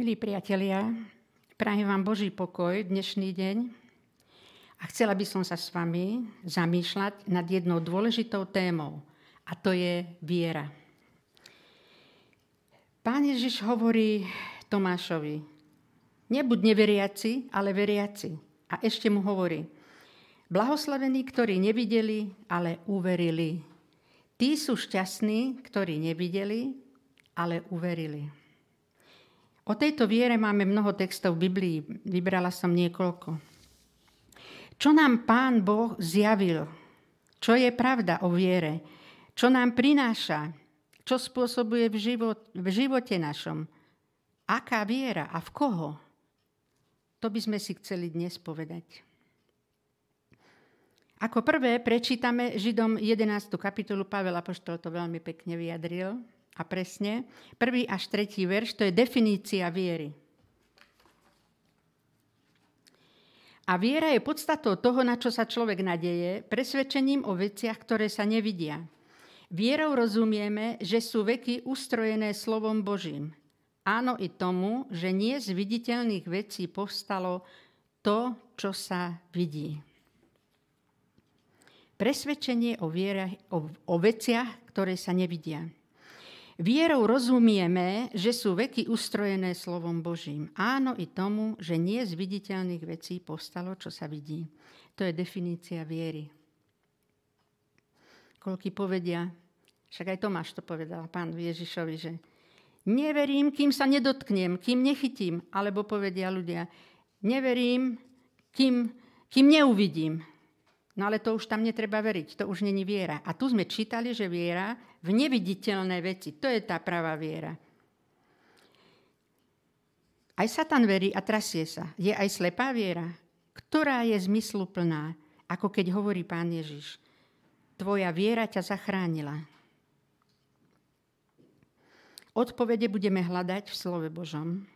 Milí priatelia, prajem vám Boží pokoj dnešný deň a chcela by som sa s vami zamýšľať nad jednou dôležitou témou a to je viera. Pán Ježiš hovorí Tomášovi, nebuď neveriaci, ale veriaci. A ešte mu hovorí, blahoslavení, ktorí nevideli, ale uverili. Tí sú šťastní, ktorí nevideli, ale uverili. O tejto viere máme mnoho textov v Biblii. Vybrala som niekoľko. Čo nám Pán Boh zjavil? Čo je pravda o viere? Čo nám prináša? Čo spôsobuje v, život, v živote našom? Aká viera a v koho? To by sme si chceli dnes povedať. Ako prvé prečítame Židom 11. kapitolu, Pavel Apoštol to veľmi pekne vyjadril a presne. Prvý až tretí verš, to je definícia viery. A viera je podstatou toho, na čo sa človek nadeje, presvedčením o veciach, ktoré sa nevidia. Vierou rozumieme, že sú veky ustrojené slovom Božím. Áno i tomu, že nie z viditeľných vecí povstalo to, čo sa vidí. Presvedčenie o, viere, o, o veciach, ktoré sa nevidia. Vierou rozumieme, že sú veky ustrojené slovom Božím. Áno i tomu, že nie z viditeľných vecí povstalo, čo sa vidí. To je definícia viery. Koľky povedia, však aj Tomáš to povedal pán Ježišovi, že Neverím, kým sa nedotknem, kým nechytím. Alebo povedia ľudia, neverím, kým, kým neuvidím. No ale to už tam netreba veriť, to už není viera. A tu sme čítali, že viera v neviditeľné veci, to je tá pravá viera. Aj Satan verí a trasie sa. Je aj slepá viera, ktorá je zmysluplná, ako keď hovorí pán Ježiš. Tvoja viera ťa zachránila. Odpovede budeme hľadať v slove Božom.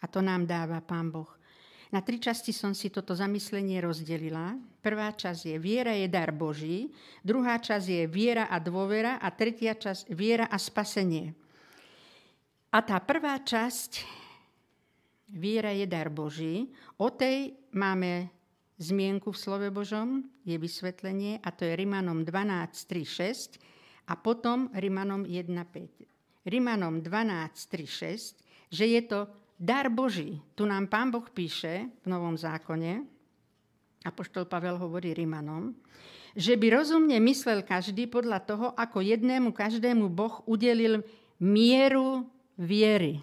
A to nám dáva Pán Boh. Na tri časti som si toto zamyslenie rozdelila. Prvá časť je viera je dar Boží, druhá časť je viera a dôvera a tretia časť viera a spasenie. A tá prvá časť, viera je dar Boží, o tej máme zmienku v slove Božom, je vysvetlenie a to je Rimanom 12, 3, 6 a potom Rimanom 1, 5. Rimanom 12.3.6, že je to dar Boží. Tu nám Pán Boh píše v Novom zákone, Apoštol Pavel hovorí Rimanom, že by rozumne myslel každý podľa toho, ako jednému každému Boh udelil mieru viery.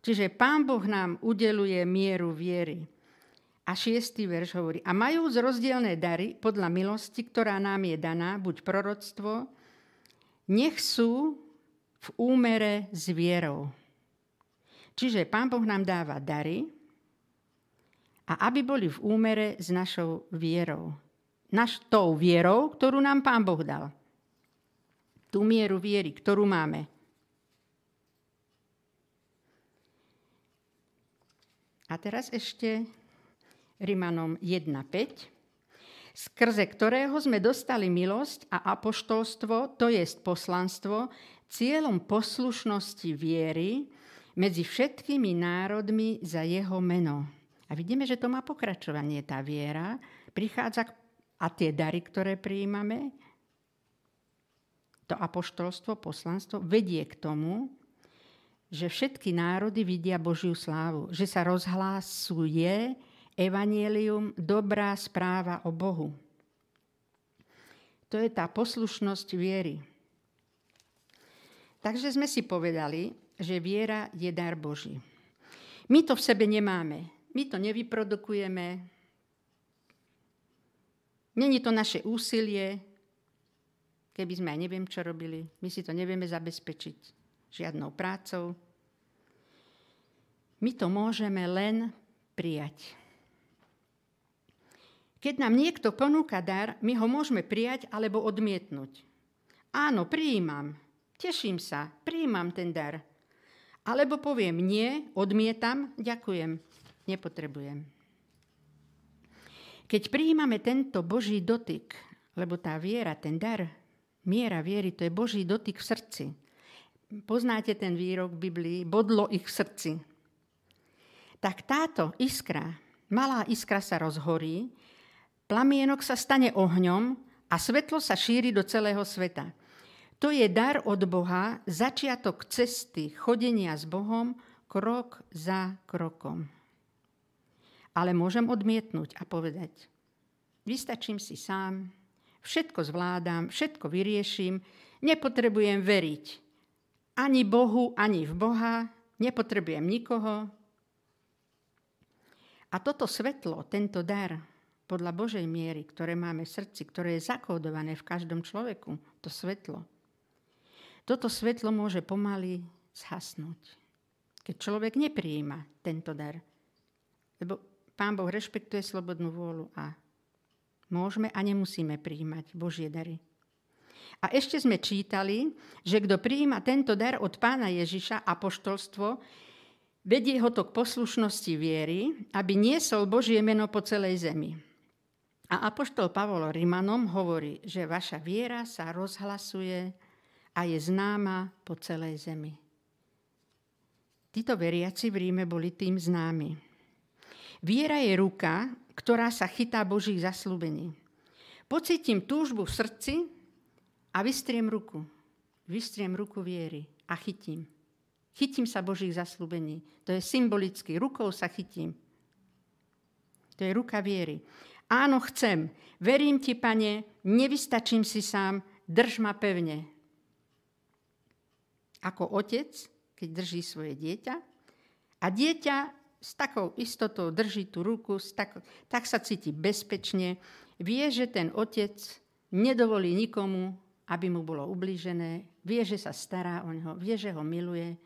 Čiže Pán Boh nám udeluje mieru viery. A šiestý verš hovorí, a majú z rozdielne dary podľa milosti, ktorá nám je daná, buď proroctvo, nech sú v úmere s vierou. Čiže Pán Boh nám dáva dary a aby boli v úmere s našou vierou. Naš, tou vierou, ktorú nám Pán Boh dal. Tú mieru viery, ktorú máme. A teraz ešte Rimanom 1.5 skrze ktorého sme dostali milosť a apoštolstvo, to je poslanstvo, cieľom poslušnosti viery medzi všetkými národmi za jeho meno. A vidíme, že to má pokračovanie, tá viera. Prichádza a tie dary, ktoré prijímame, to apoštolstvo, poslanstvo, vedie k tomu, že všetky národy vidia Božiu slávu, že sa rozhlásuje evanielium, dobrá správa o Bohu. To je tá poslušnosť viery. Takže sme si povedali, že viera je dar Boží. My to v sebe nemáme. My to nevyprodukujeme. Není to naše úsilie, keby sme aj neviem, čo robili. My si to nevieme zabezpečiť žiadnou prácou. My to môžeme len prijať. Keď nám niekto ponúka dar, my ho môžeme prijať alebo odmietnúť. Áno, prijímam, Teším sa, príjmam ten dar. Alebo poviem nie, odmietam, ďakujem, nepotrebujem. Keď prijímame tento Boží dotyk, lebo tá viera, ten dar, miera viery, to je Boží dotyk v srdci. poznáte ten výrok v Biblii, bodlo ich v srdci. Tak táto iskra, malá iskra sa rozhorí, plamienok sa stane ohňom a svetlo sa šíri do celého sveta. To je dar od Boha, začiatok cesty chodenia s Bohom, krok za krokom. Ale môžem odmietnúť a povedať, vystačím si sám, všetko zvládam, všetko vyrieším, nepotrebujem veriť ani Bohu, ani v Boha, nepotrebujem nikoho. A toto svetlo, tento dar, podľa Božej miery, ktoré máme v srdci, ktoré je zakódované v každom človeku, to svetlo, toto svetlo môže pomaly zhasnúť, keď človek neprijíma tento dar. Lebo Pán Boh rešpektuje slobodnú vôľu a môžeme a nemusíme prijímať Božie dary. A ešte sme čítali, že kto prijíma tento dar od pána Ježiša, apoštolstvo, vedie ho to k poslušnosti viery, aby niesol Božie meno po celej zemi. A apoštol Pavol Rimanom hovorí, že vaša viera sa rozhlasuje a je známa po celej zemi. Títo veriaci v Ríme boli tým známi. Viera je ruka, ktorá sa chytá Božích zaslúbení. Pocítim túžbu v srdci a vystriem ruku. Vystriem ruku viery a chytím. Chytím sa Božích zaslúbení. To je symbolicky. Rukou sa chytím. To je ruka viery. Áno, chcem. Verím ti, pane, nevystačím si sám, drž ma pevne ako otec, keď drží svoje dieťa. A dieťa s takou istotou drží tú ruku, tak, tak sa cíti bezpečne, vie, že ten otec nedovolí nikomu, aby mu bolo ublížené, vie, že sa stará o neho, vie, že ho miluje.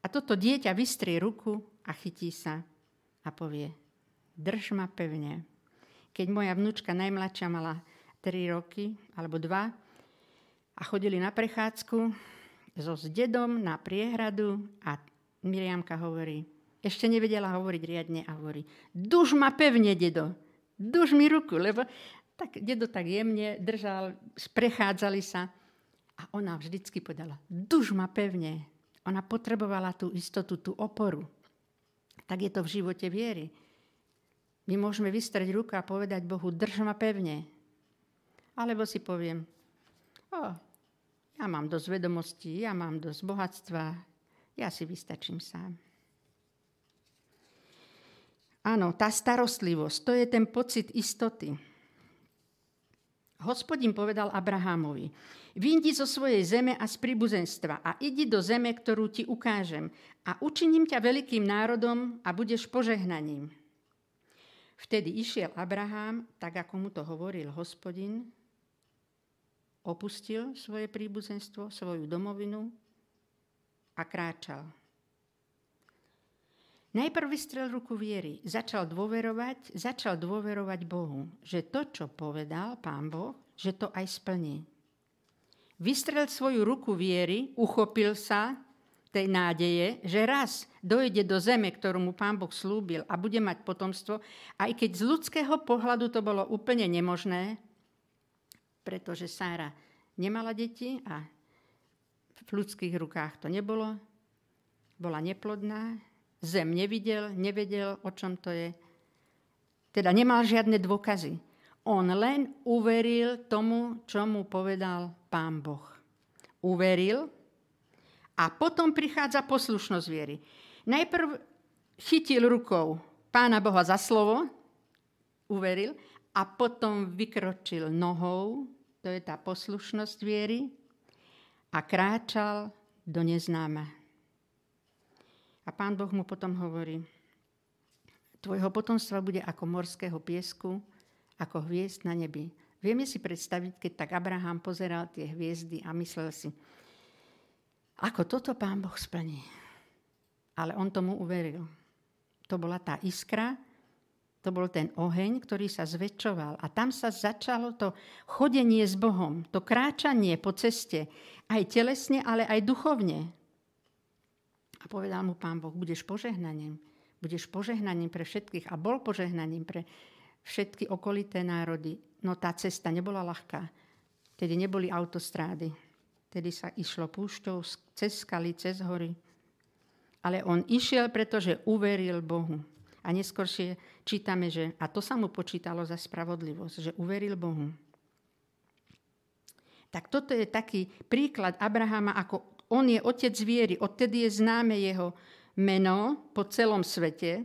A toto dieťa vystrie ruku a chytí sa a povie, drž ma pevne. Keď moja vnúčka najmladšia mala 3 roky alebo 2 a chodili na prechádzku, so s dedom na priehradu a Miriamka hovorí, ešte nevedela hovoriť riadne a hovorí, duž ma pevne, dedo, duž mi ruku, lebo tak dedo tak jemne držal, prechádzali sa a ona vždycky povedala, duž ma pevne. Ona potrebovala tú istotu, tú oporu. Tak je to v živote viery. My môžeme vystrať ruku a povedať Bohu, drž ma pevne. Alebo si poviem, o, ja mám dosť vedomostí, ja mám dosť bohatstva, ja si vystačím sám. Áno, tá starostlivosť, to je ten pocit istoty. Hospodin povedal Abrahamovi, vyjdi zo svojej zeme a z príbuzenstva a idi do zeme, ktorú ti ukážem a učiním ťa veľkým národom a budeš požehnaním. Vtedy išiel Abraham, tak ako mu to hovoril hospodin, opustil svoje príbuzenstvo, svoju domovinu a kráčal. Najprv vystrel ruku viery, začal dôverovať, začal dôverovať Bohu, že to, čo povedal Pán Boh, že to aj splní. Vystrel svoju ruku viery, uchopil sa tej nádeje, že raz dojde do zeme, ktorú mu Pán Boh slúbil a bude mať potomstvo, aj keď z ľudského pohľadu to bolo úplne nemožné, pretože Sára nemala deti a v ľudských rukách to nebolo. Bola neplodná, zem nevidel, nevedel, o čom to je. Teda nemal žiadne dôkazy. On len uveril tomu, čo mu povedal pán Boh. Uveril a potom prichádza poslušnosť viery. Najprv chytil rukou pána Boha za slovo, uveril, a potom vykročil nohou, to je tá poslušnosť viery, a kráčal do neznáma. A pán Boh mu potom hovorí, tvojho potomstva bude ako morského piesku, ako hviezd na nebi. Vieme si predstaviť, keď tak Abraham pozeral tie hviezdy a myslel si, ako toto pán Boh splní. Ale on tomu uveril. To bola tá iskra, to bol ten oheň, ktorý sa zväčšoval. A tam sa začalo to chodenie s Bohom, to kráčanie po ceste, aj telesne, ale aj duchovne. A povedal mu pán Boh, budeš požehnaním. Budeš požehnaním pre všetkých. A bol požehnaním pre všetky okolité národy. No tá cesta nebola ľahká. Tedy neboli autostrády. Tedy sa išlo púšťou cez skaly, cez hory. Ale on išiel, pretože uveril Bohu. A neskôršie čítame, že, a to sa mu počítalo za spravodlivosť, že uveril Bohu. Tak toto je taký príklad Abrahama, ako on je otec viery. Odtedy je známe jeho meno po celom svete,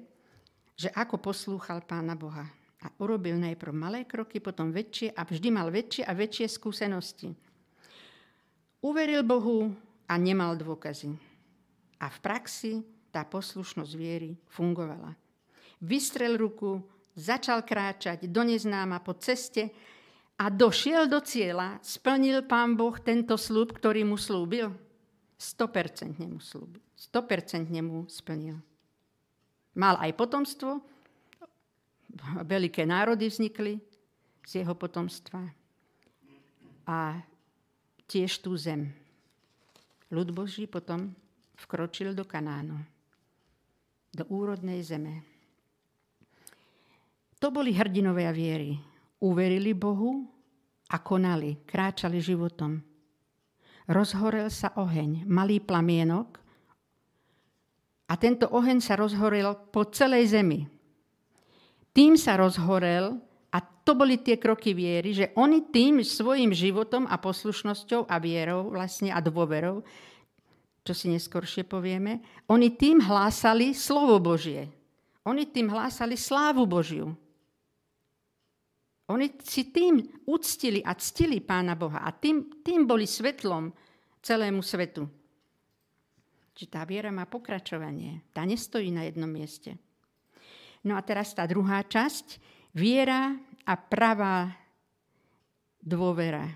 že ako poslúchal Pána Boha. A urobil najprv malé kroky, potom väčšie a vždy mal väčšie a väčšie skúsenosti. Uveril Bohu a nemal dôkazy. A v praxi tá poslušnosť viery fungovala. Vystrel ruku, začal kráčať do neznáma po ceste a došiel do cieľa, splnil pán Boh tento slúb, ktorý mu slúbil. 100% mu slúbil. 100% mu splnil. Mal aj potomstvo, veľké národy vznikli z jeho potomstva. A tiež tú zem. Ľud Boží potom vkročil do Kanánu, do úrodnej zeme. To boli hrdinovia viery. Uverili Bohu a konali, kráčali životom. Rozhorel sa oheň, malý plamienok a tento oheň sa rozhorel po celej zemi. Tým sa rozhorel a to boli tie kroky viery, že oni tým svojim životom a poslušnosťou a vierou vlastne a dôverou, čo si neskoršie povieme, oni tým hlásali slovo Božie. Oni tým hlásali slávu Božiu. Oni si tým uctili a ctili Pána Boha a tým, tým boli svetlom celému svetu. Čiže tá viera má pokračovanie. Tá nestojí na jednom mieste. No a teraz tá druhá časť. Viera a pravá dôvera.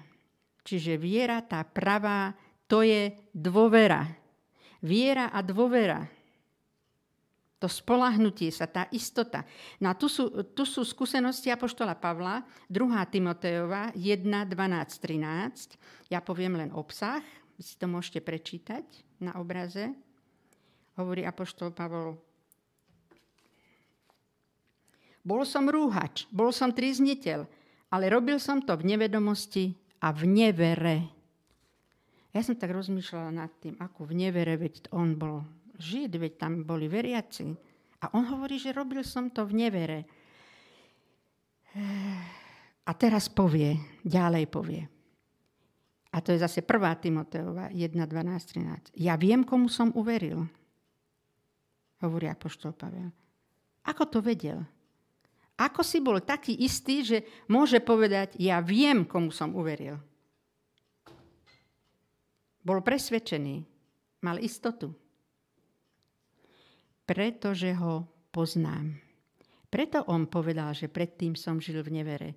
Čiže viera, tá pravá, to je dôvera. Viera a dôvera. To spolahnutie sa, tá istota. No a tu sú, tu sú skúsenosti Apoštola Pavla, 2. Timotejova 1, 12, 13. Ja poviem len obsah, vy si to môžete prečítať na obraze. Hovorí Apoštol Pavol bol som rúhač, bol som trizniteľ, ale robil som to v nevedomosti a v nevere. Ja som tak rozmýšľala nad tým, ako v nevere, veď on bol žid, veď tam boli veriaci. A on hovorí, že robil som to v nevere. A teraz povie, ďalej povie. A to je zase 1. Timoteova 1, 12, 13. Ja viem, komu som uveril. Hovorí apoštol Pavel. Ako to vedel? Ako si bol taký istý, že môže povedať, ja viem, komu som uveril. Bol presvedčený, mal istotu. Pretože ho poznám. Preto on povedal, že predtým som žil v nevere,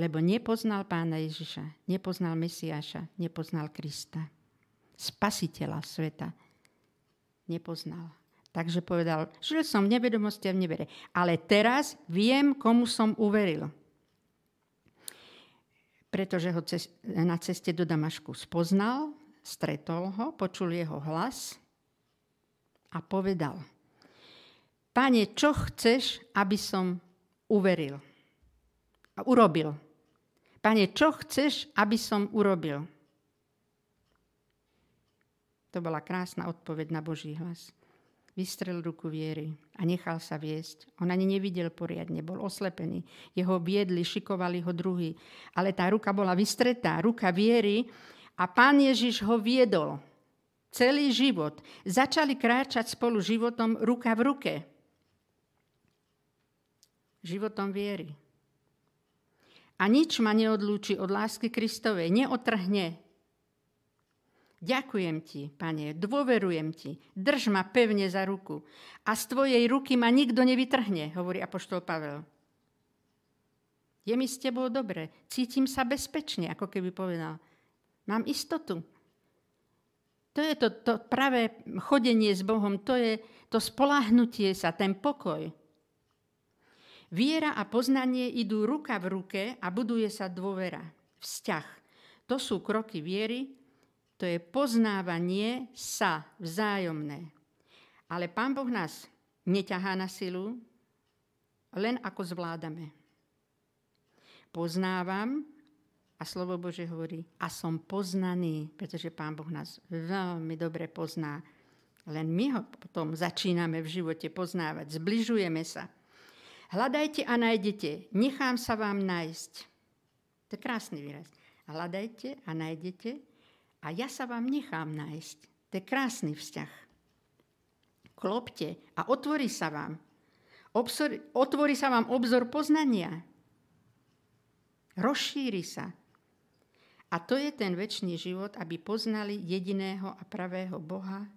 lebo nepoznal pána Ježiša, nepoznal Mesiáša, nepoznal Krista, spasiteľa sveta. Nepoznal. Takže povedal, žil som v nevedomosti a v nevere. Ale teraz viem, komu som uveril. Pretože ho na ceste do Damašku spoznal, stretol ho, počul jeho hlas a povedal, Pane, čo chceš, aby som uveril? A urobil. Pane, čo chceš, aby som urobil? To bola krásna odpoveď na Boží hlas vystrel ruku viery a nechal sa viesť. On ani nevidel poriadne, bol oslepený. Jeho biedli, šikovali ho druhý. Ale tá ruka bola vystretá, ruka viery a pán Ježiš ho viedol. Celý život. Začali kráčať spolu životom ruka v ruke. Životom viery. A nič ma neodlúči od lásky Kristovej, neotrhne Ďakujem ti, pane, dôverujem ti, drž ma pevne za ruku a z tvojej ruky ma nikto nevytrhne, hovorí apoštol Pavel. Je mi s tebou dobre, cítim sa bezpečne, ako keby povedal. Mám istotu. To je to, to pravé chodenie s Bohom, to je to spolahnutie sa, ten pokoj. Viera a poznanie idú ruka v ruke a buduje sa dôvera, vzťah. To sú kroky viery, to je poznávanie sa vzájomné. Ale Pán Boh nás neťahá na silu, len ako zvládame. Poznávam a slovo Bože hovorí, a som poznaný, pretože Pán Boh nás veľmi dobre pozná. Len my ho potom začíname v živote poznávať, zbližujeme sa. Hľadajte a nájdete, nechám sa vám nájsť. To je krásny výraz. Hľadajte a nájdete a ja sa vám nechám nájsť. To je krásny vzťah. Klopte a otvorí sa vám. Obzor, otvorí sa vám obzor poznania. Rozšíri sa. A to je ten väčší život, aby poznali jediného a pravého Boha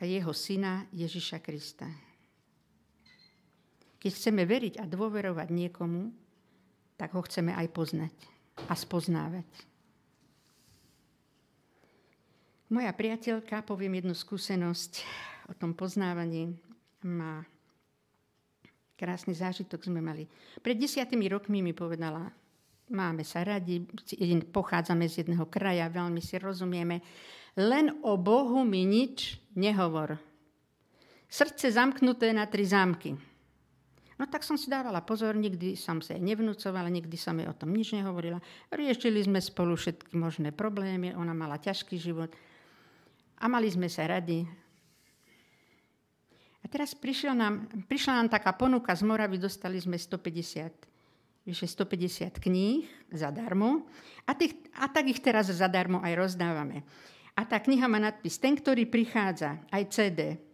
a jeho syna Ježiša Krista. Keď chceme veriť a dôverovať niekomu, tak ho chceme aj poznať a spoznávať. Moja priateľka, poviem jednu skúsenosť o tom poznávaní, má krásny zážitok sme mali. Pred desiatými rokmi mi povedala, máme sa radi, pochádzame z jedného kraja, veľmi si rozumieme, len o Bohu mi nič nehovor. Srdce zamknuté na tri zámky. No tak som si dávala pozor, nikdy som sa jej nevnúcovala, nikdy som jej o tom nič nehovorila. Riešili sme spolu všetky možné problémy, ona mala ťažký život a mali sme sa radi. A teraz prišla nám, prišla nám taká ponuka z Moravy, dostali sme 150, vyše 150 kníh zadarmo a, tých, a tak ich teraz zadarmo aj rozdávame. A tá kniha má nadpis Ten, ktorý prichádza, aj CD.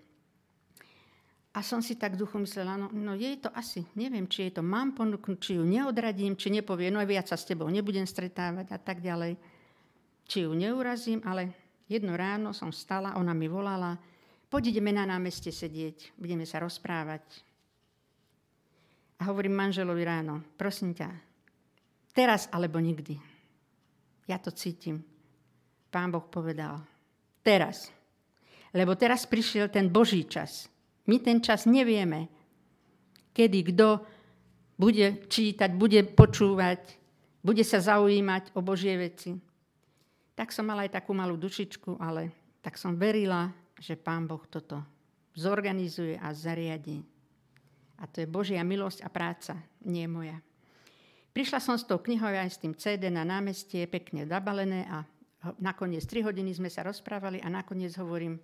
A som si tak duchu myslela, no, no jej to asi, neviem, či jej to mám ponúknuť, či ju neodradím, či nepovie, no viac sa s tebou nebudem stretávať a tak ďalej. Či ju neurazím, ale jedno ráno som stala, ona mi volala, Poď ideme na námeste sedieť, budeme sa rozprávať. A hovorím manželovi ráno, prosím ťa, teraz alebo nikdy. Ja to cítim. Pán Boh povedal, teraz. Lebo teraz prišiel ten Boží čas. My ten čas nevieme, kedy kto bude čítať, bude počúvať, bude sa zaujímať o Božie veci. Tak som mala aj takú malú dušičku, ale tak som verila, že Pán Boh toto zorganizuje a zariadi. A to je Božia milosť a práca, nie moja. Prišla som s tou knihou aj s tým CD na námestie, pekne zabalené a nakoniec 3 hodiny sme sa rozprávali a nakoniec hovorím,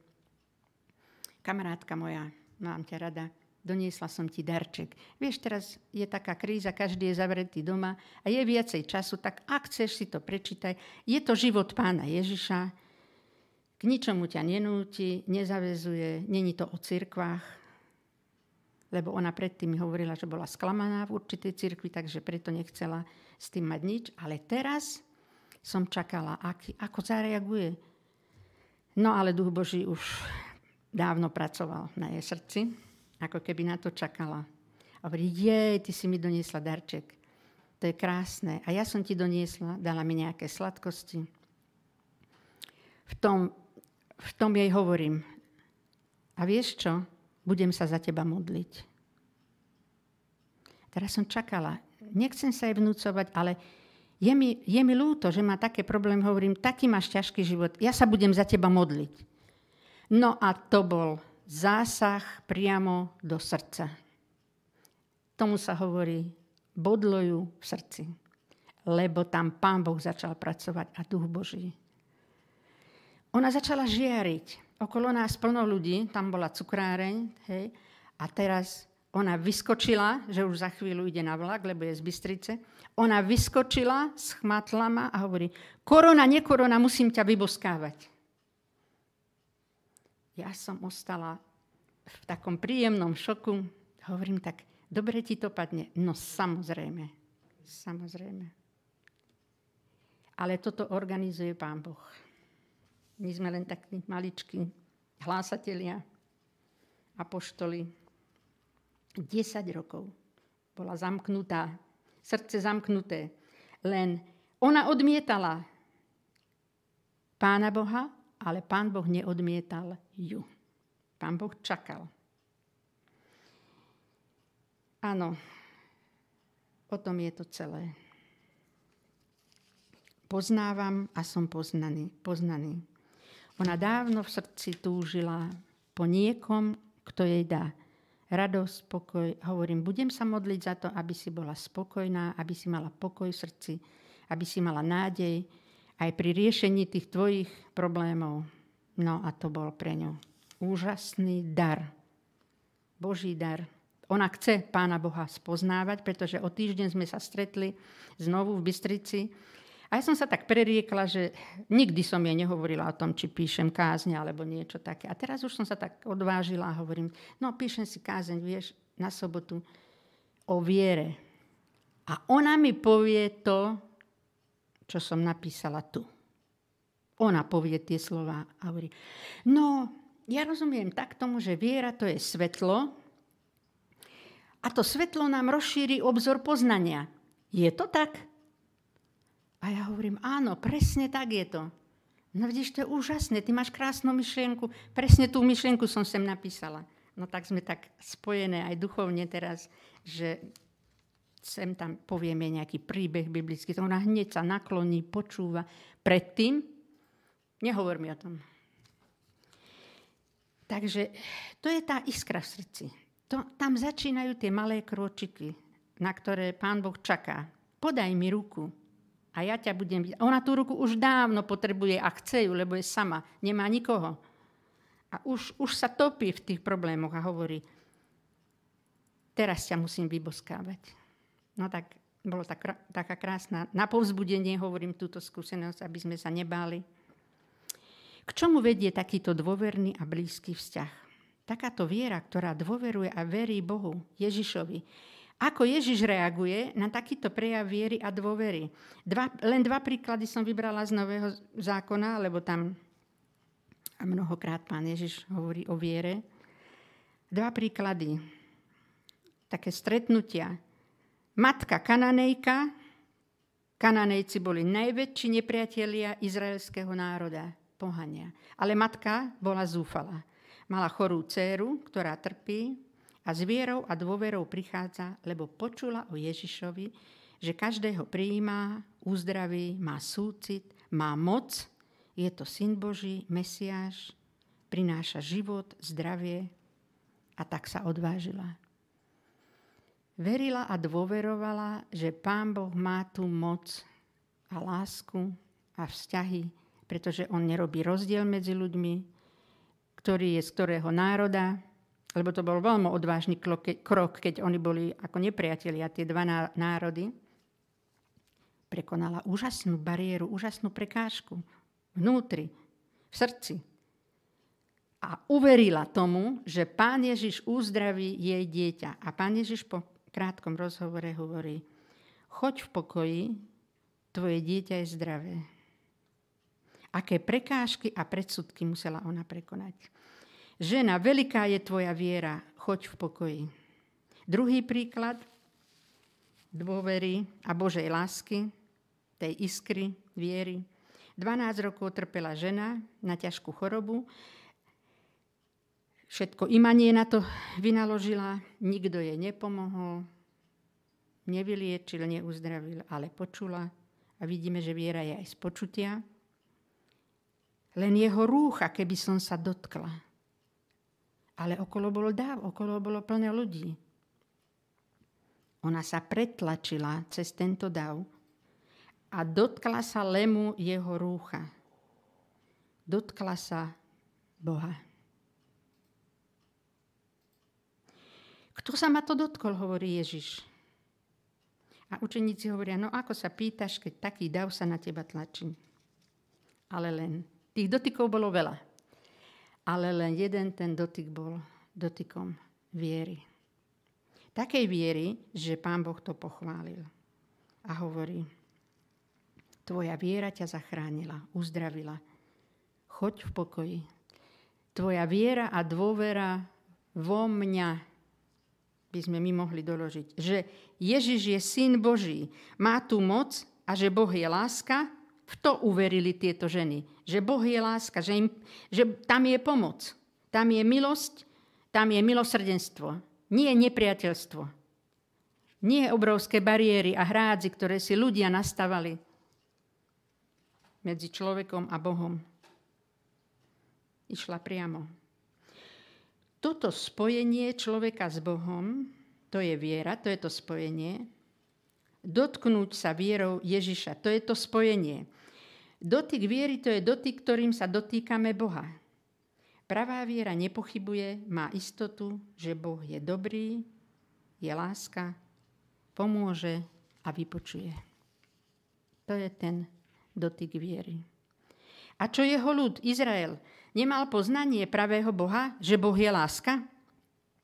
kamarátka moja, mám ťa rada, doniesla som ti darček. Vieš, teraz je taká kríza, každý je zavretý doma a je viacej času, tak ak chceš si to prečítaj. Je to život pána Ježiša, k ničomu ťa nenúti, nezavezuje, není to o cirkvách, lebo ona predtým hovorila, že bola sklamaná v určitej cirkvi, takže preto nechcela s tým mať nič. Ale teraz som čakala, aký, ako zareaguje. No ale Duch Boží už dávno pracoval na jej srdci, ako keby na to čakala. A hovorí, jej, ty si mi doniesla darček. To je krásne. A ja som ti doniesla, dala mi nejaké sladkosti. V tom v tom jej hovorím, a vieš čo, budem sa za teba modliť. Teraz som čakala, nechcem sa jej vnúcovať, ale je mi, je mi ľúto, že má také problémy, hovorím, taký máš ťažký život, ja sa budem za teba modliť. No a to bol zásah priamo do srdca. Tomu sa hovorí, bodlo ju v srdci, lebo tam Pán Boh začal pracovať a Duch Boží. Ona začala žiariť. Okolo nás plno ľudí, tam bola cukráreň, hej, a teraz ona vyskočila, že už za chvíľu ide na vlak, lebo je z Bystrice. Ona vyskočila, schmatla ma a hovorí, korona, nekorona, musím ťa vyboskávať. Ja som ostala v takom príjemnom šoku. Hovorím tak, dobre ti to padne. No samozrejme, samozrejme. Ale toto organizuje Pán Boh. My sme len takí maličkí hlásatelia, apoštoli. 10 rokov bola zamknutá, srdce zamknuté. Len ona odmietala pána Boha, ale pán Boh neodmietal ju. Pán Boh čakal. Áno, o tom je to celé. Poznávam a som poznaný. poznaný. Ona dávno v srdci túžila po niekom, kto jej dá radosť, pokoj. Hovorím, budem sa modliť za to, aby si bola spokojná, aby si mala pokoj v srdci, aby si mala nádej aj pri riešení tých tvojich problémov. No a to bol pre ňu úžasný dar. Boží dar. Ona chce Pána Boha spoznávať, pretože o týždeň sme sa stretli znovu v Bystrici. A ja som sa tak preriekla, že nikdy som jej nehovorila o tom, či píšem kázne alebo niečo také. A teraz už som sa tak odvážila a hovorím, no píšem si kázeň, vieš, na sobotu o viere. A ona mi povie to, čo som napísala tu. Ona povie tie slova a hovorí, no, ja rozumiem tak tomu, že viera to je svetlo a to svetlo nám rozšíri obzor poznania. Je to tak? A ja hovorím, áno, presne tak je to. No vidíš, to je úžasné, ty máš krásnu myšlienku. Presne tú myšlienku som sem napísala. No tak sme tak spojené aj duchovne teraz, že sem tam povieme nejaký príbeh biblický. To ona hneď sa nakloní, počúva. Predtým nehovor mi o tom. Takže to je tá iskra v srdci. To, tam začínajú tie malé kročiky, na ktoré pán Boh čaká. Podaj mi ruku a ja ťa budem vidieť. Ona tú ruku už dávno potrebuje a chce ju, lebo je sama. Nemá nikoho. A už, už sa topí v tých problémoch a hovorí, teraz ťa musím vyboskávať. No tak bolo tak, taká krásna. Na povzbudenie hovorím túto skúsenosť, aby sme sa nebáli. K čomu vedie takýto dôverný a blízky vzťah? Takáto viera, ktorá dôveruje a verí Bohu, Ježišovi. Ako Ježiš reaguje na takýto prejav viery a dôvery? Dva, len dva príklady som vybrala z Nového zákona, lebo tam mnohokrát pán Ježiš hovorí o viere. Dva príklady. Také stretnutia. Matka Kananejka. Kananejci boli najväčší nepriatelia izraelského národa, pohania. Ale matka bola zúfala. Mala chorú dceru, ktorá trpí a s vierou a dôverou prichádza, lebo počula o Ježišovi, že každého prijíma, uzdraví, má súcit, má moc je to Syn Boží, Mesiáš, prináša život, zdravie a tak sa odvážila. Verila a dôverovala, že Pán Boh má tú moc a lásku a vzťahy, pretože On nerobí rozdiel medzi ľuďmi, ktorý je z ktorého národa, lebo to bol veľmi odvážny krok, keď oni boli ako nepriatelia, tie dva národy. Prekonala úžasnú bariéru, úžasnú prekážku vnútri, v srdci. A uverila tomu, že pán Ježiš uzdraví jej dieťa. A pán Ježiš po krátkom rozhovore hovorí, choď v pokoji, tvoje dieťa je zdravé. Aké prekážky a predsudky musela ona prekonať. Žena, veľká je tvoja viera, choď v pokoji. Druhý príklad dôvery a Božej lásky, tej iskry, viery. 12 rokov trpela žena na ťažkú chorobu. Všetko imanie na to vynaložila, nikto jej nepomohol, nevyliečil, neuzdravil, ale počula. A vidíme, že viera je aj z počutia. Len jeho rúcha, keby som sa dotkla. Ale okolo bolo dáv, okolo bolo plné ľudí. Ona sa pretlačila cez tento dav a dotkla sa lemu jeho rúcha. Dotkla sa Boha. Kto sa ma to dotkol, hovorí Ježiš. A učeníci hovoria, no ako sa pýtaš, keď taký dav sa na teba tlačí. Ale len, tých dotykov bolo veľa. Ale len jeden ten dotyk bol dotykom viery. Takej viery, že pán Boh to pochválil. A hovorí, Tvoja viera ťa zachránila, uzdravila. Choď v pokoji. Tvoja viera a dôvera vo mňa by sme my mohli doložiť, že Ježiš je syn Boží, má tu moc a že Boh je láska, v to uverili tieto ženy. Že Boh je láska, že, im, že tam je pomoc, tam je milosť, tam je milosrdenstvo, nie je nepriateľstvo. Nie obrovské bariéry a hrádzy, ktoré si ľudia nastavali medzi človekom a Bohom. Išla priamo. Toto spojenie človeka s Bohom, to je viera, to je to spojenie. dotknúť sa vierou Ježiša. To je to spojenie. Dotyk viery to je dotyk, ktorým sa dotýkame Boha. Pravá viera nepochybuje, má istotu, že Boh je dobrý, je láska, pomôže a vypočuje. To je ten dotyk viery. A čo jeho ľud, Izrael, nemal poznanie pravého Boha, že Boh je láska?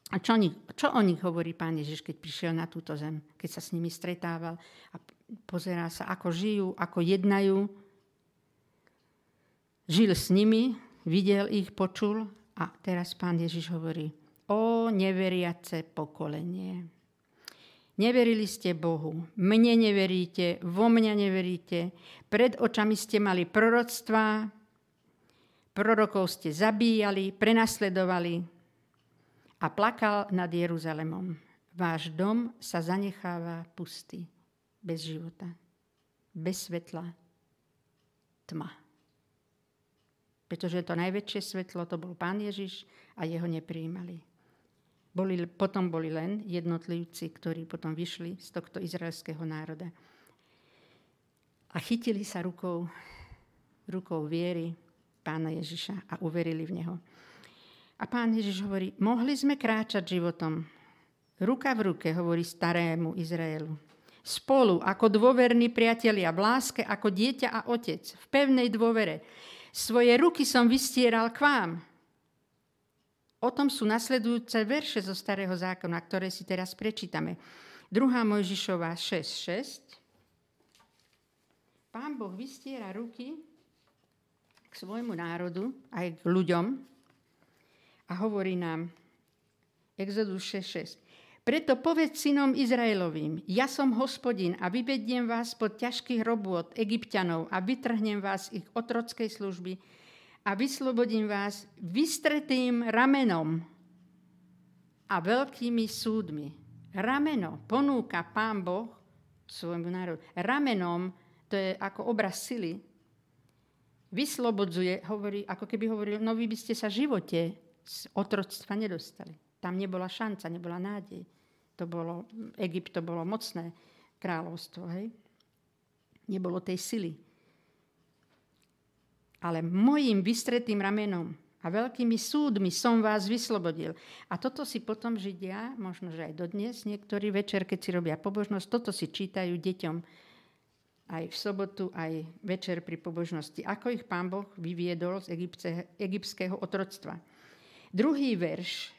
A čo, oni, čo o nich hovorí pán Ježiš, keď prišiel na túto zem, keď sa s nimi stretával a pozerá sa, ako žijú, ako jednajú. Žil s nimi, videl ich, počul a teraz pán Ježiš hovorí, o neveriace pokolenie. Neverili ste Bohu, mne neveríte, vo mňa neveríte, pred očami ste mali proroctvá, prorokov ste zabíjali, prenasledovali a plakal nad Jeruzalemom. Váš dom sa zanecháva pustý, bez života, bez svetla, tma. Pretože to najväčšie svetlo to bol Pán Ježiš a jeho nepríjmali. Boli, potom boli len jednotlivci, ktorí potom vyšli z tohto izraelského národa. A chytili sa rukou, rukou viery pána Ježiša a uverili v neho. A pán Ježiš hovorí, mohli sme kráčať životom. Ruka v ruke, hovorí starému Izraelu. Spolu, ako dôverní priatelia, v láske, ako dieťa a otec, v pevnej dôvere. Svoje ruky som vystieral k vám, O tom sú nasledujúce verše zo Starého zákona, ktoré si teraz prečítame. 2. Mojžišová 6.6. Pán Boh vystiera ruky svojmu národu, aj k ľuďom a hovorí nám Exodus 6.6. Preto povedz synom Izraelovým, ja som hospodin a vyvediem vás pod ťažkých robôt egyptianov a vytrhnem vás ich otrockej služby a vyslobodím vás vystretým ramenom a veľkými súdmi. Rameno ponúka pán Boh svojmu národu. Ramenom, to je ako obraz sily, vyslobodzuje, hovorí, ako keby hovoril, no vy by ste sa živote z otroctva nedostali. Tam nebola šanca, nebola nádej. To bolo, Egypt to bolo mocné kráľovstvo, hej? Nebolo tej sily ale mojim vystretým ramenom a veľkými súdmi som vás vyslobodil. A toto si potom Židia, možno že aj dodnes, niektorí večer, keď si robia pobožnosť, toto si čítajú deťom aj v sobotu, aj večer pri pobožnosti. Ako ich pán Boh vyviedol z Egypte, egyptského otroctva. Druhý verš,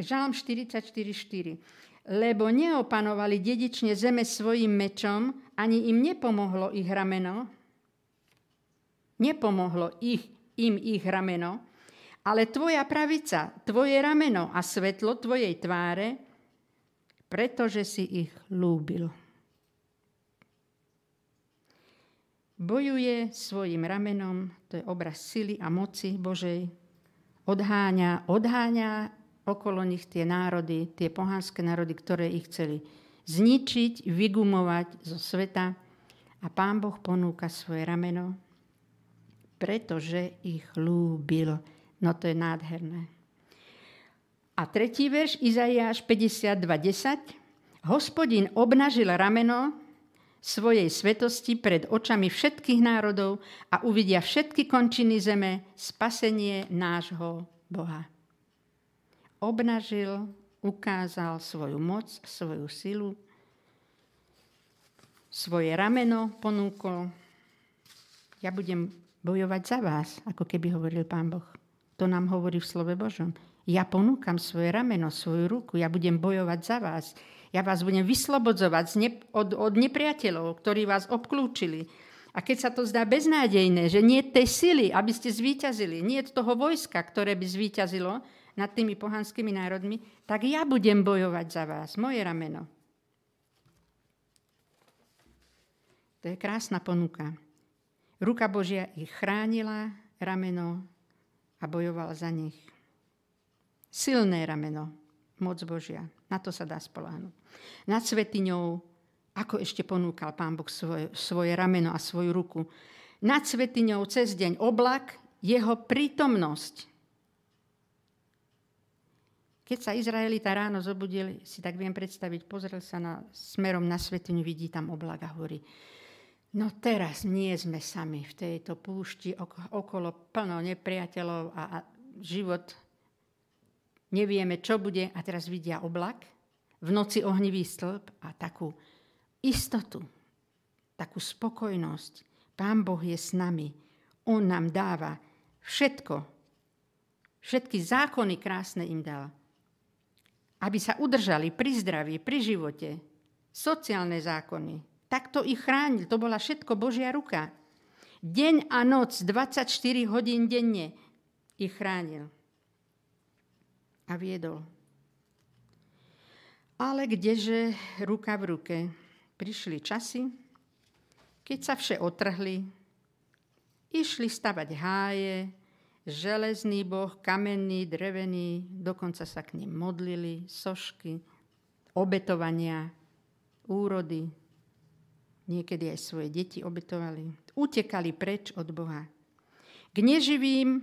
Žalm 44.4. Lebo neopanovali dedične zeme svojim mečom, ani im nepomohlo ich rameno, Nepomohlo ich, im ich rameno, ale tvoja pravica, tvoje rameno a svetlo tvojej tváre, pretože si ich lúbil. Bojuje svojim ramenom, to je obraz sily a moci Božej, odháňa, odháňa okolo nich tie národy, tie pohanské národy, ktoré ich chceli zničiť, vygumovať zo sveta. A Pán Boh ponúka svoje rameno, pretože ich lúbil. No to je nádherné. A tretí verš, Izaiáš 52.10. Hospodin obnažil rameno svojej svetosti pred očami všetkých národov a uvidia všetky končiny zeme spasenie nášho Boha. Obnažil, ukázal svoju moc, svoju silu, svoje rameno ponúkol. Ja budem bojovať za vás, ako keby hovoril Pán Boh. To nám hovorí v slove Božom. Ja ponúkam svoje rameno, svoju ruku, ja budem bojovať za vás. Ja vás budem vyslobodzovať od, od nepriateľov, ktorí vás obklúčili. A keď sa to zdá beznádejné, že nie tej sily, aby ste zvíťazili, nie toho vojska, ktoré by zvíťazilo nad tými pohanskými národmi, tak ja budem bojovať za vás, moje rameno. To je krásna ponuka. Ruka Božia ich chránila, rameno a bojoval za nich. Silné rameno, moc Božia. Na to sa dá spoláhnuť. Nad svetiňou, ako ešte ponúkal Pán Boh svoje, svoje rameno a svoju ruku. Nad svetiňou cez deň oblak, jeho prítomnosť. Keď sa Izraelita ráno zobudil, si tak viem predstaviť, pozrel sa na, smerom na svetinu, vidí tam oblak a hovorí, no teraz nie sme sami v tejto púšti, okolo plno nepriateľov a, a život nevieme, čo bude. A teraz vidia oblak, v noci ohnivý stĺp a takú istotu, takú spokojnosť. Pán Boh je s nami. On nám dáva všetko. Všetky zákony krásne im dal aby sa udržali pri zdraví, pri živote. Sociálne zákony. Takto ich chránil. To bola všetko Božia ruka. Deň a noc, 24 hodín denne ich chránil. A viedol. Ale kdeže ruka v ruke prišli časy, keď sa vše otrhli, išli stavať háje, železný boh, kamenný, drevený, dokonca sa k ním modlili, sošky, obetovania, úrody, niekedy aj svoje deti obetovali. Utekali preč od Boha. K neživým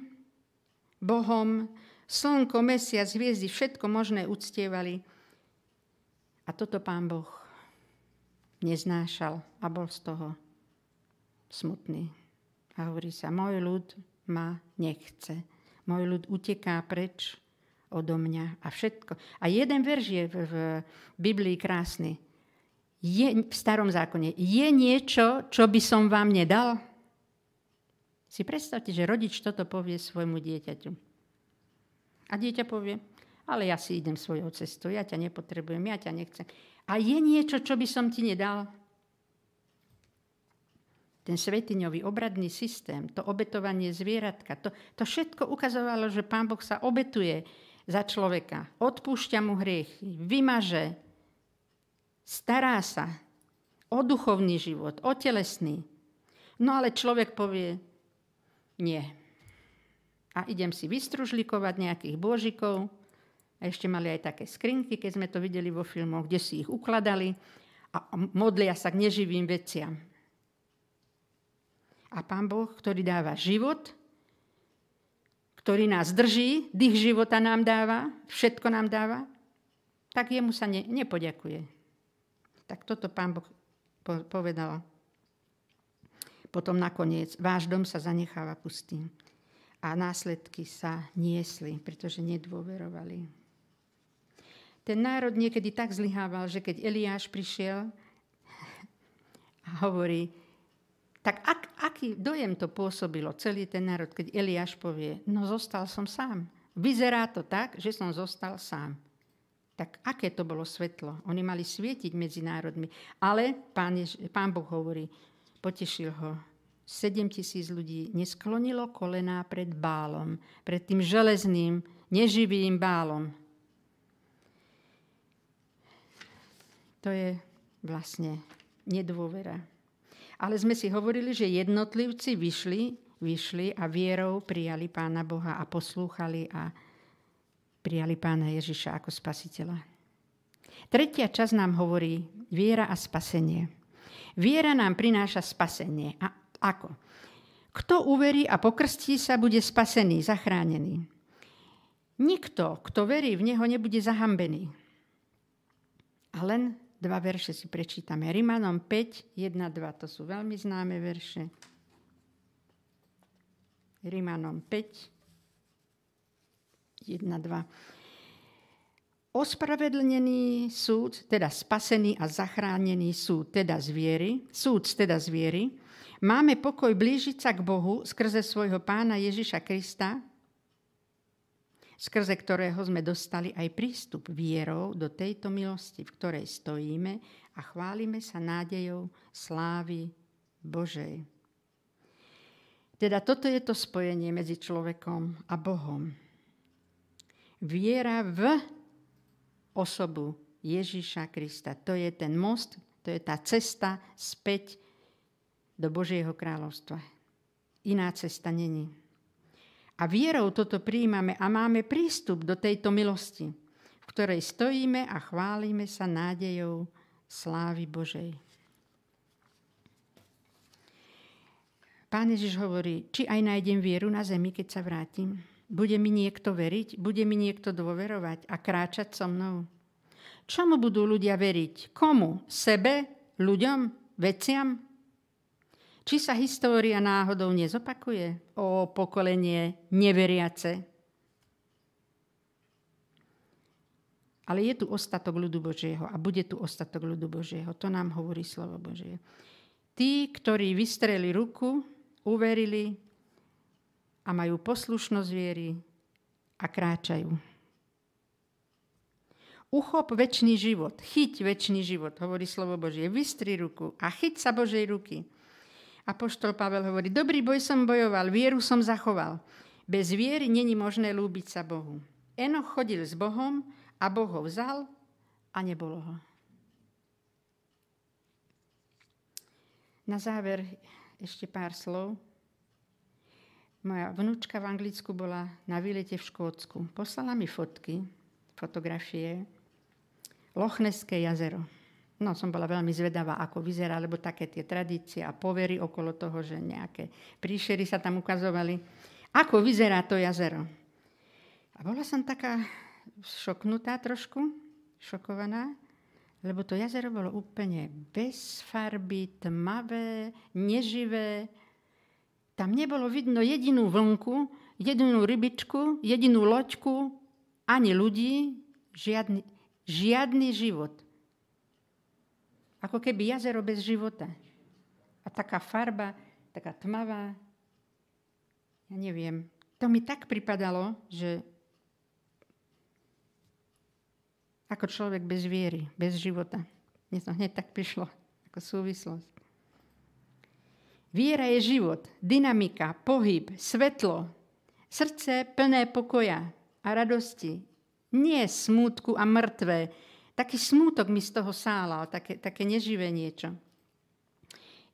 Bohom slnko, mesiac, hviezdy, všetko možné uctievali. A toto pán Boh neznášal a bol z toho smutný. A hovorí sa, môj ľud ma nechce. Môj ľud uteká preč odo mňa a všetko. A jeden verš je v, v Biblii krásny. Je, v starom zákone. Je niečo, čo by som vám nedal? Si predstavte, že rodič toto povie svojmu dieťaťu. A dieťa povie, ale ja si idem svojou cestou, ja ťa nepotrebujem, ja ťa nechcem. A je niečo, čo by som ti nedal? ten svetiňový obradný systém, to obetovanie zvieratka, to, to všetko ukazovalo, že Pán Boh sa obetuje za človeka, odpúšťa mu hriechy, vymaže, stará sa o duchovný život, o telesný. No ale človek povie, nie. A idem si vystružlikovať nejakých božikov. A ešte mali aj také skrinky, keď sme to videli vo filmoch, kde si ich ukladali a modlia sa k neživým veciam a Pán Boh, ktorý dáva život, ktorý nás drží, dých života nám dáva, všetko nám dáva, tak jemu sa ne, nepoďakuje. Tak toto Pán Boh povedal. Potom nakoniec, váš dom sa zanecháva pustý. A následky sa niesli, pretože nedôverovali. Ten národ niekedy tak zlyhával, že keď Eliáš prišiel a hovorí, tak ak, aký dojem to pôsobilo celý ten národ, keď Eliáš povie, no zostal som sám. Vyzerá to tak, že som zostal sám. Tak aké to bolo svetlo? Oni mali svietiť medzi národmi. Ale pán, Jež, pán Boh hovorí, potešil ho. 7 tisíc ľudí nesklonilo kolená pred bálom, pred tým železným, neživým bálom. To je vlastne nedôvera. Ale sme si hovorili, že jednotlivci vyšli, vyšli a vierou prijali Pána Boha a poslúchali a prijali Pána Ježiša ako spasiteľa. Tretia časť nám hovorí viera a spasenie. Viera nám prináša spasenie. A ako? Kto uverí a pokrstí sa, bude spasený, zachránený. Nikto, kto verí v Neho, nebude zahambený. A len dva verše si prečítame. Rimanom 5, 1, 2, to sú veľmi známe verše. Rimanom 5, 1, 2. Ospravedlnený súd, teda spasený a zachránený súd, teda zviery, súd teda zviery, máme pokoj blížiť sa k Bohu skrze svojho pána Ježiša Krista, skrze ktorého sme dostali aj prístup vierou do tejto milosti, v ktorej stojíme a chválime sa nádejou slávy Božej. Teda toto je to spojenie medzi človekom a Bohom. Viera v osobu Ježíša Krista. To je ten most, to je tá cesta späť do Božieho kráľovstva. Iná cesta není. A vierou toto príjmame a máme prístup do tejto milosti, v ktorej stojíme a chválime sa nádejou slávy Božej. Pán Ježiš hovorí, či aj nájdem vieru na zemi, keď sa vrátim. Bude mi niekto veriť? Bude mi niekto dôverovať a kráčať so mnou? Čomu budú ľudia veriť? Komu? Sebe? Ľuďom? Veciam? Či sa história náhodou nezopakuje? O pokolenie neveriace. Ale je tu ostatok ľudu Božieho a bude tu ostatok ľudu Božieho. To nám hovorí slovo Božie. Tí, ktorí vystreli ruku, uverili a majú poslušnosť viery a kráčajú. Uchop väčší život, chyť väčší život, hovorí slovo Božie. Vystri ruku a chyť sa Božej ruky. A poštol Pavel hovorí, dobrý boj som bojoval, vieru som zachoval. Bez viery není možné lúbiť sa Bohu. Enoch chodil s Bohom a Boh ho vzal a nebolo ho. Na záver ešte pár slov. Moja vnúčka v Anglicku bola na výlete v Škótsku. Poslala mi fotky, fotografie Lochneské jazero. No, som bola veľmi zvedavá, ako vyzerá, lebo také tie tradície a povery okolo toho, že nejaké príšery sa tam ukazovali. Ako vyzerá to jazero? A bola som taká šoknutá trošku, šokovaná, lebo to jazero bolo úplne bez farby, tmavé, neživé. Tam nebolo vidno jedinú vlnku, jedinú rybičku, jedinú loďku, ani ľudí, žiadny, Žiadny život. Ako keby jazero bez života. A taká farba, taká tmavá. Ja neviem. To mi tak pripadalo, že ako človek bez viery, bez života. Mne to hneď tak prišlo ako súvislosť. Viera je život, dynamika, pohyb, svetlo, srdce plné pokoja a radosti, nie smútku a mŕtve. Taký smútok mi z toho sálal, také, také neživé niečo.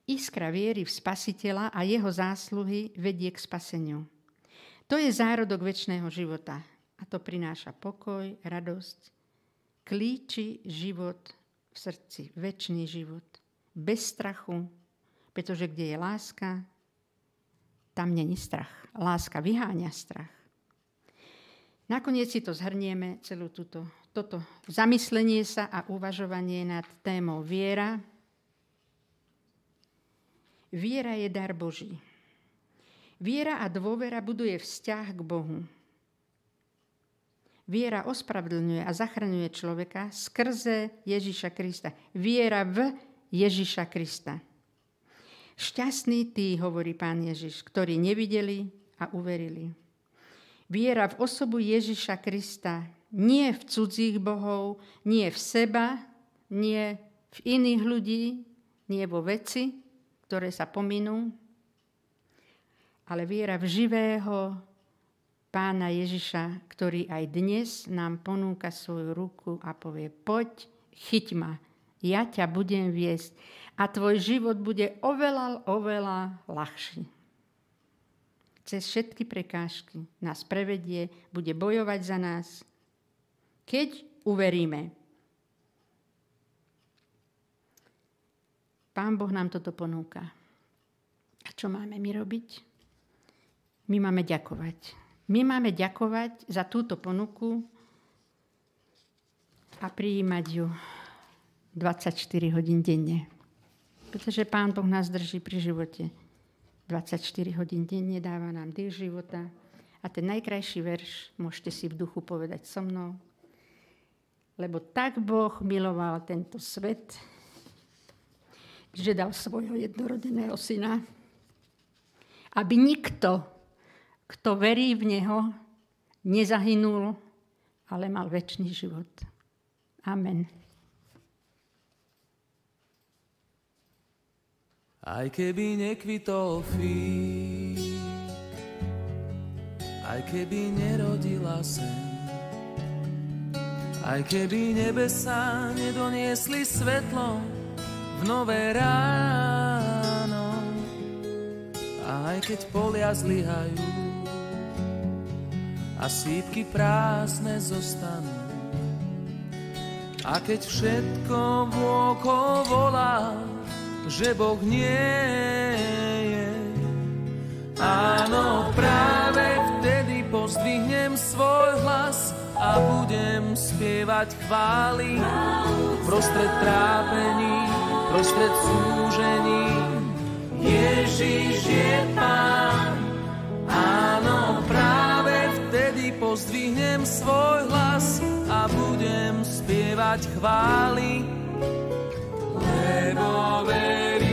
Iskra viery v spasiteľa a jeho zásluhy vedie k spaseniu. To je zárodok väčšného života. A to prináša pokoj, radosť, klíči život v srdci, väčší život. Bez strachu, pretože kde je láska, tam není strach. Láska vyháňa strach. Nakoniec si to zhrnieme, celú túto, toto zamyslenie sa a uvažovanie nad témou viera. Viera je dar Boží. Viera a dôvera buduje vzťah k Bohu. Viera ospravedlňuje a zachraňuje človeka skrze Ježiša Krista. Viera v Ježiša Krista. Šťastný tí, hovorí pán Ježiš, ktorí nevideli a uverili. Viera v osobu Ježiša Krista. Nie v cudzích bohov, nie v seba, nie v iných ľudí, nie vo veci, ktoré sa pominú, ale viera v živého pána Ježiša, ktorý aj dnes nám ponúka svoju ruku a povie, poď, chyť ma, ja ťa budem viesť a tvoj život bude oveľa, oveľa ľahší. Cez všetky prekážky nás prevedie, bude bojovať za nás, keď uveríme. Pán Boh nám toto ponúka. A čo máme my robiť? My máme ďakovať. My máme ďakovať za túto ponuku a prijímať ju 24 hodín denne. Pretože Pán Boh nás drží pri živote. 24 hodín denne dáva nám dých života. A ten najkrajší verš môžete si v duchu povedať so mnou. Lebo tak Boh miloval tento svet, že dal svojho jednorodeného syna, aby nikto, kto verí v Neho, nezahynul, ale mal väčší život. Amen. Aj keby nekvitol fík, aj keby nerodila sem, aj keby nebesa nedoniesli svetlo v nové ráno, aj keď polia zlyhajú a sípky prázdne zostanú, a keď všetko vôko volá, že Boh nie je. Áno, práve vtedy pozdvihnem svoj hlas a budem spievať chvály. Prostred trápení, prostred súžení, Ježiš je Pán. Áno, práve vtedy pozdvihnem svoj hlas a budem spievať chvály. Lebo verím,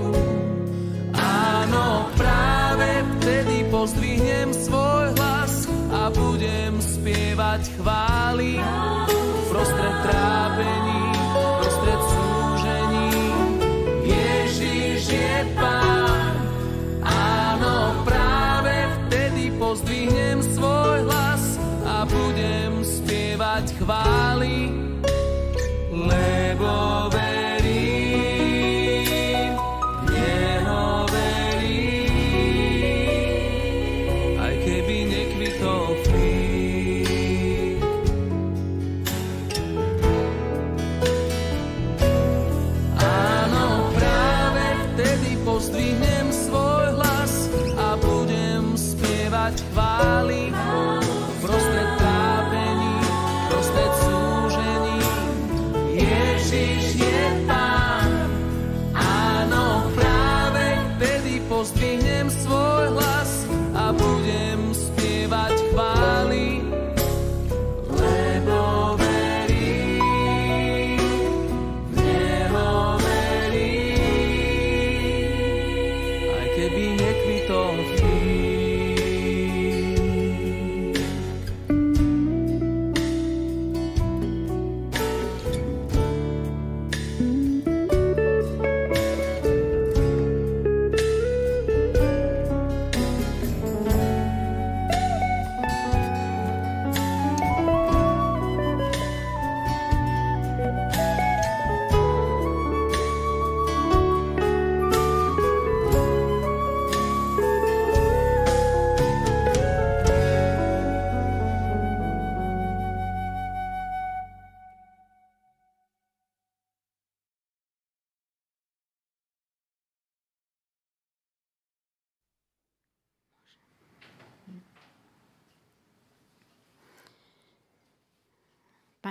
pozdvihnem svoj hlas a budem spievať chvály prostred trápení, prostred súžení. Ježiš je Pán. pozdvihnem svoj hlas a budem spievať chvály,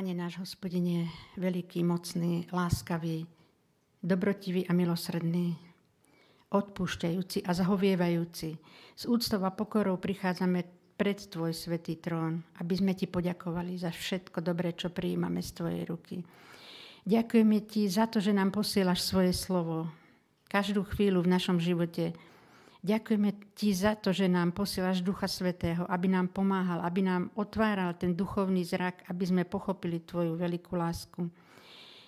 Pane náš hospodine, veľký, mocný, láskavý, dobrotivý a milosredný, odpúšťajúci a zahovievajúci, s úctou a pokorou prichádzame pred Tvoj svetý trón, aby sme Ti poďakovali za všetko dobré, čo prijímame z Tvojej ruky. Ďakujeme Ti za to, že nám posielaš svoje slovo. Každú chvíľu v našom živote Ďakujeme Ti za to, že nám posielaš Ducha Svetého, aby nám pomáhal, aby nám otváral ten duchovný zrak, aby sme pochopili Tvoju veľkú lásku.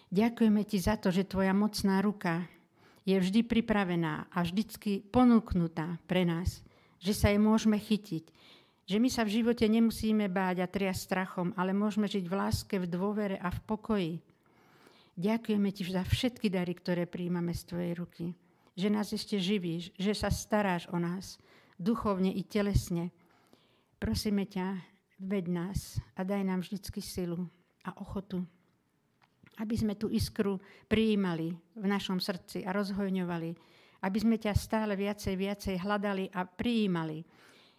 Ďakujeme Ti za to, že Tvoja mocná ruka je vždy pripravená a vždycky ponúknutá pre nás, že sa jej môžeme chytiť, že my sa v živote nemusíme báť a triasť strachom, ale môžeme žiť v láske, v dôvere a v pokoji. Ďakujeme Ti za všetky dary, ktoré príjmame z Tvojej ruky že nás ešte živíš, že sa staráš o nás, duchovne i telesne. Prosíme ťa, ved nás a daj nám vždycky silu a ochotu aby sme tú iskru prijímali v našom srdci a rozhojňovali, aby sme ťa stále viacej, viacej hľadali a prijímali.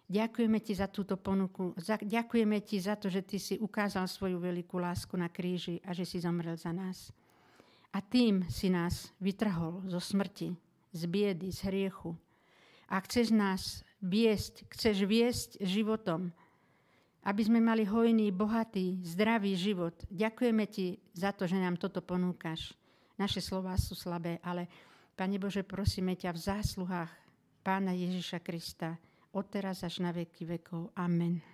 Ďakujeme ti za túto ponuku. Ďakujeme ti za to, že ty si ukázal svoju veľkú lásku na kríži a že si zomrel za nás. A tým si nás vytrhol zo smrti, z biedy, z hriechu. A chceš nás viesť, chceš viesť životom, aby sme mali hojný, bohatý, zdravý život. Ďakujeme ti za to, že nám toto ponúkaš. Naše slova sú slabé, ale Pane Bože, prosíme ťa v zásluhách Pána Ježiša Krista, od teraz až na veky vekov. Amen.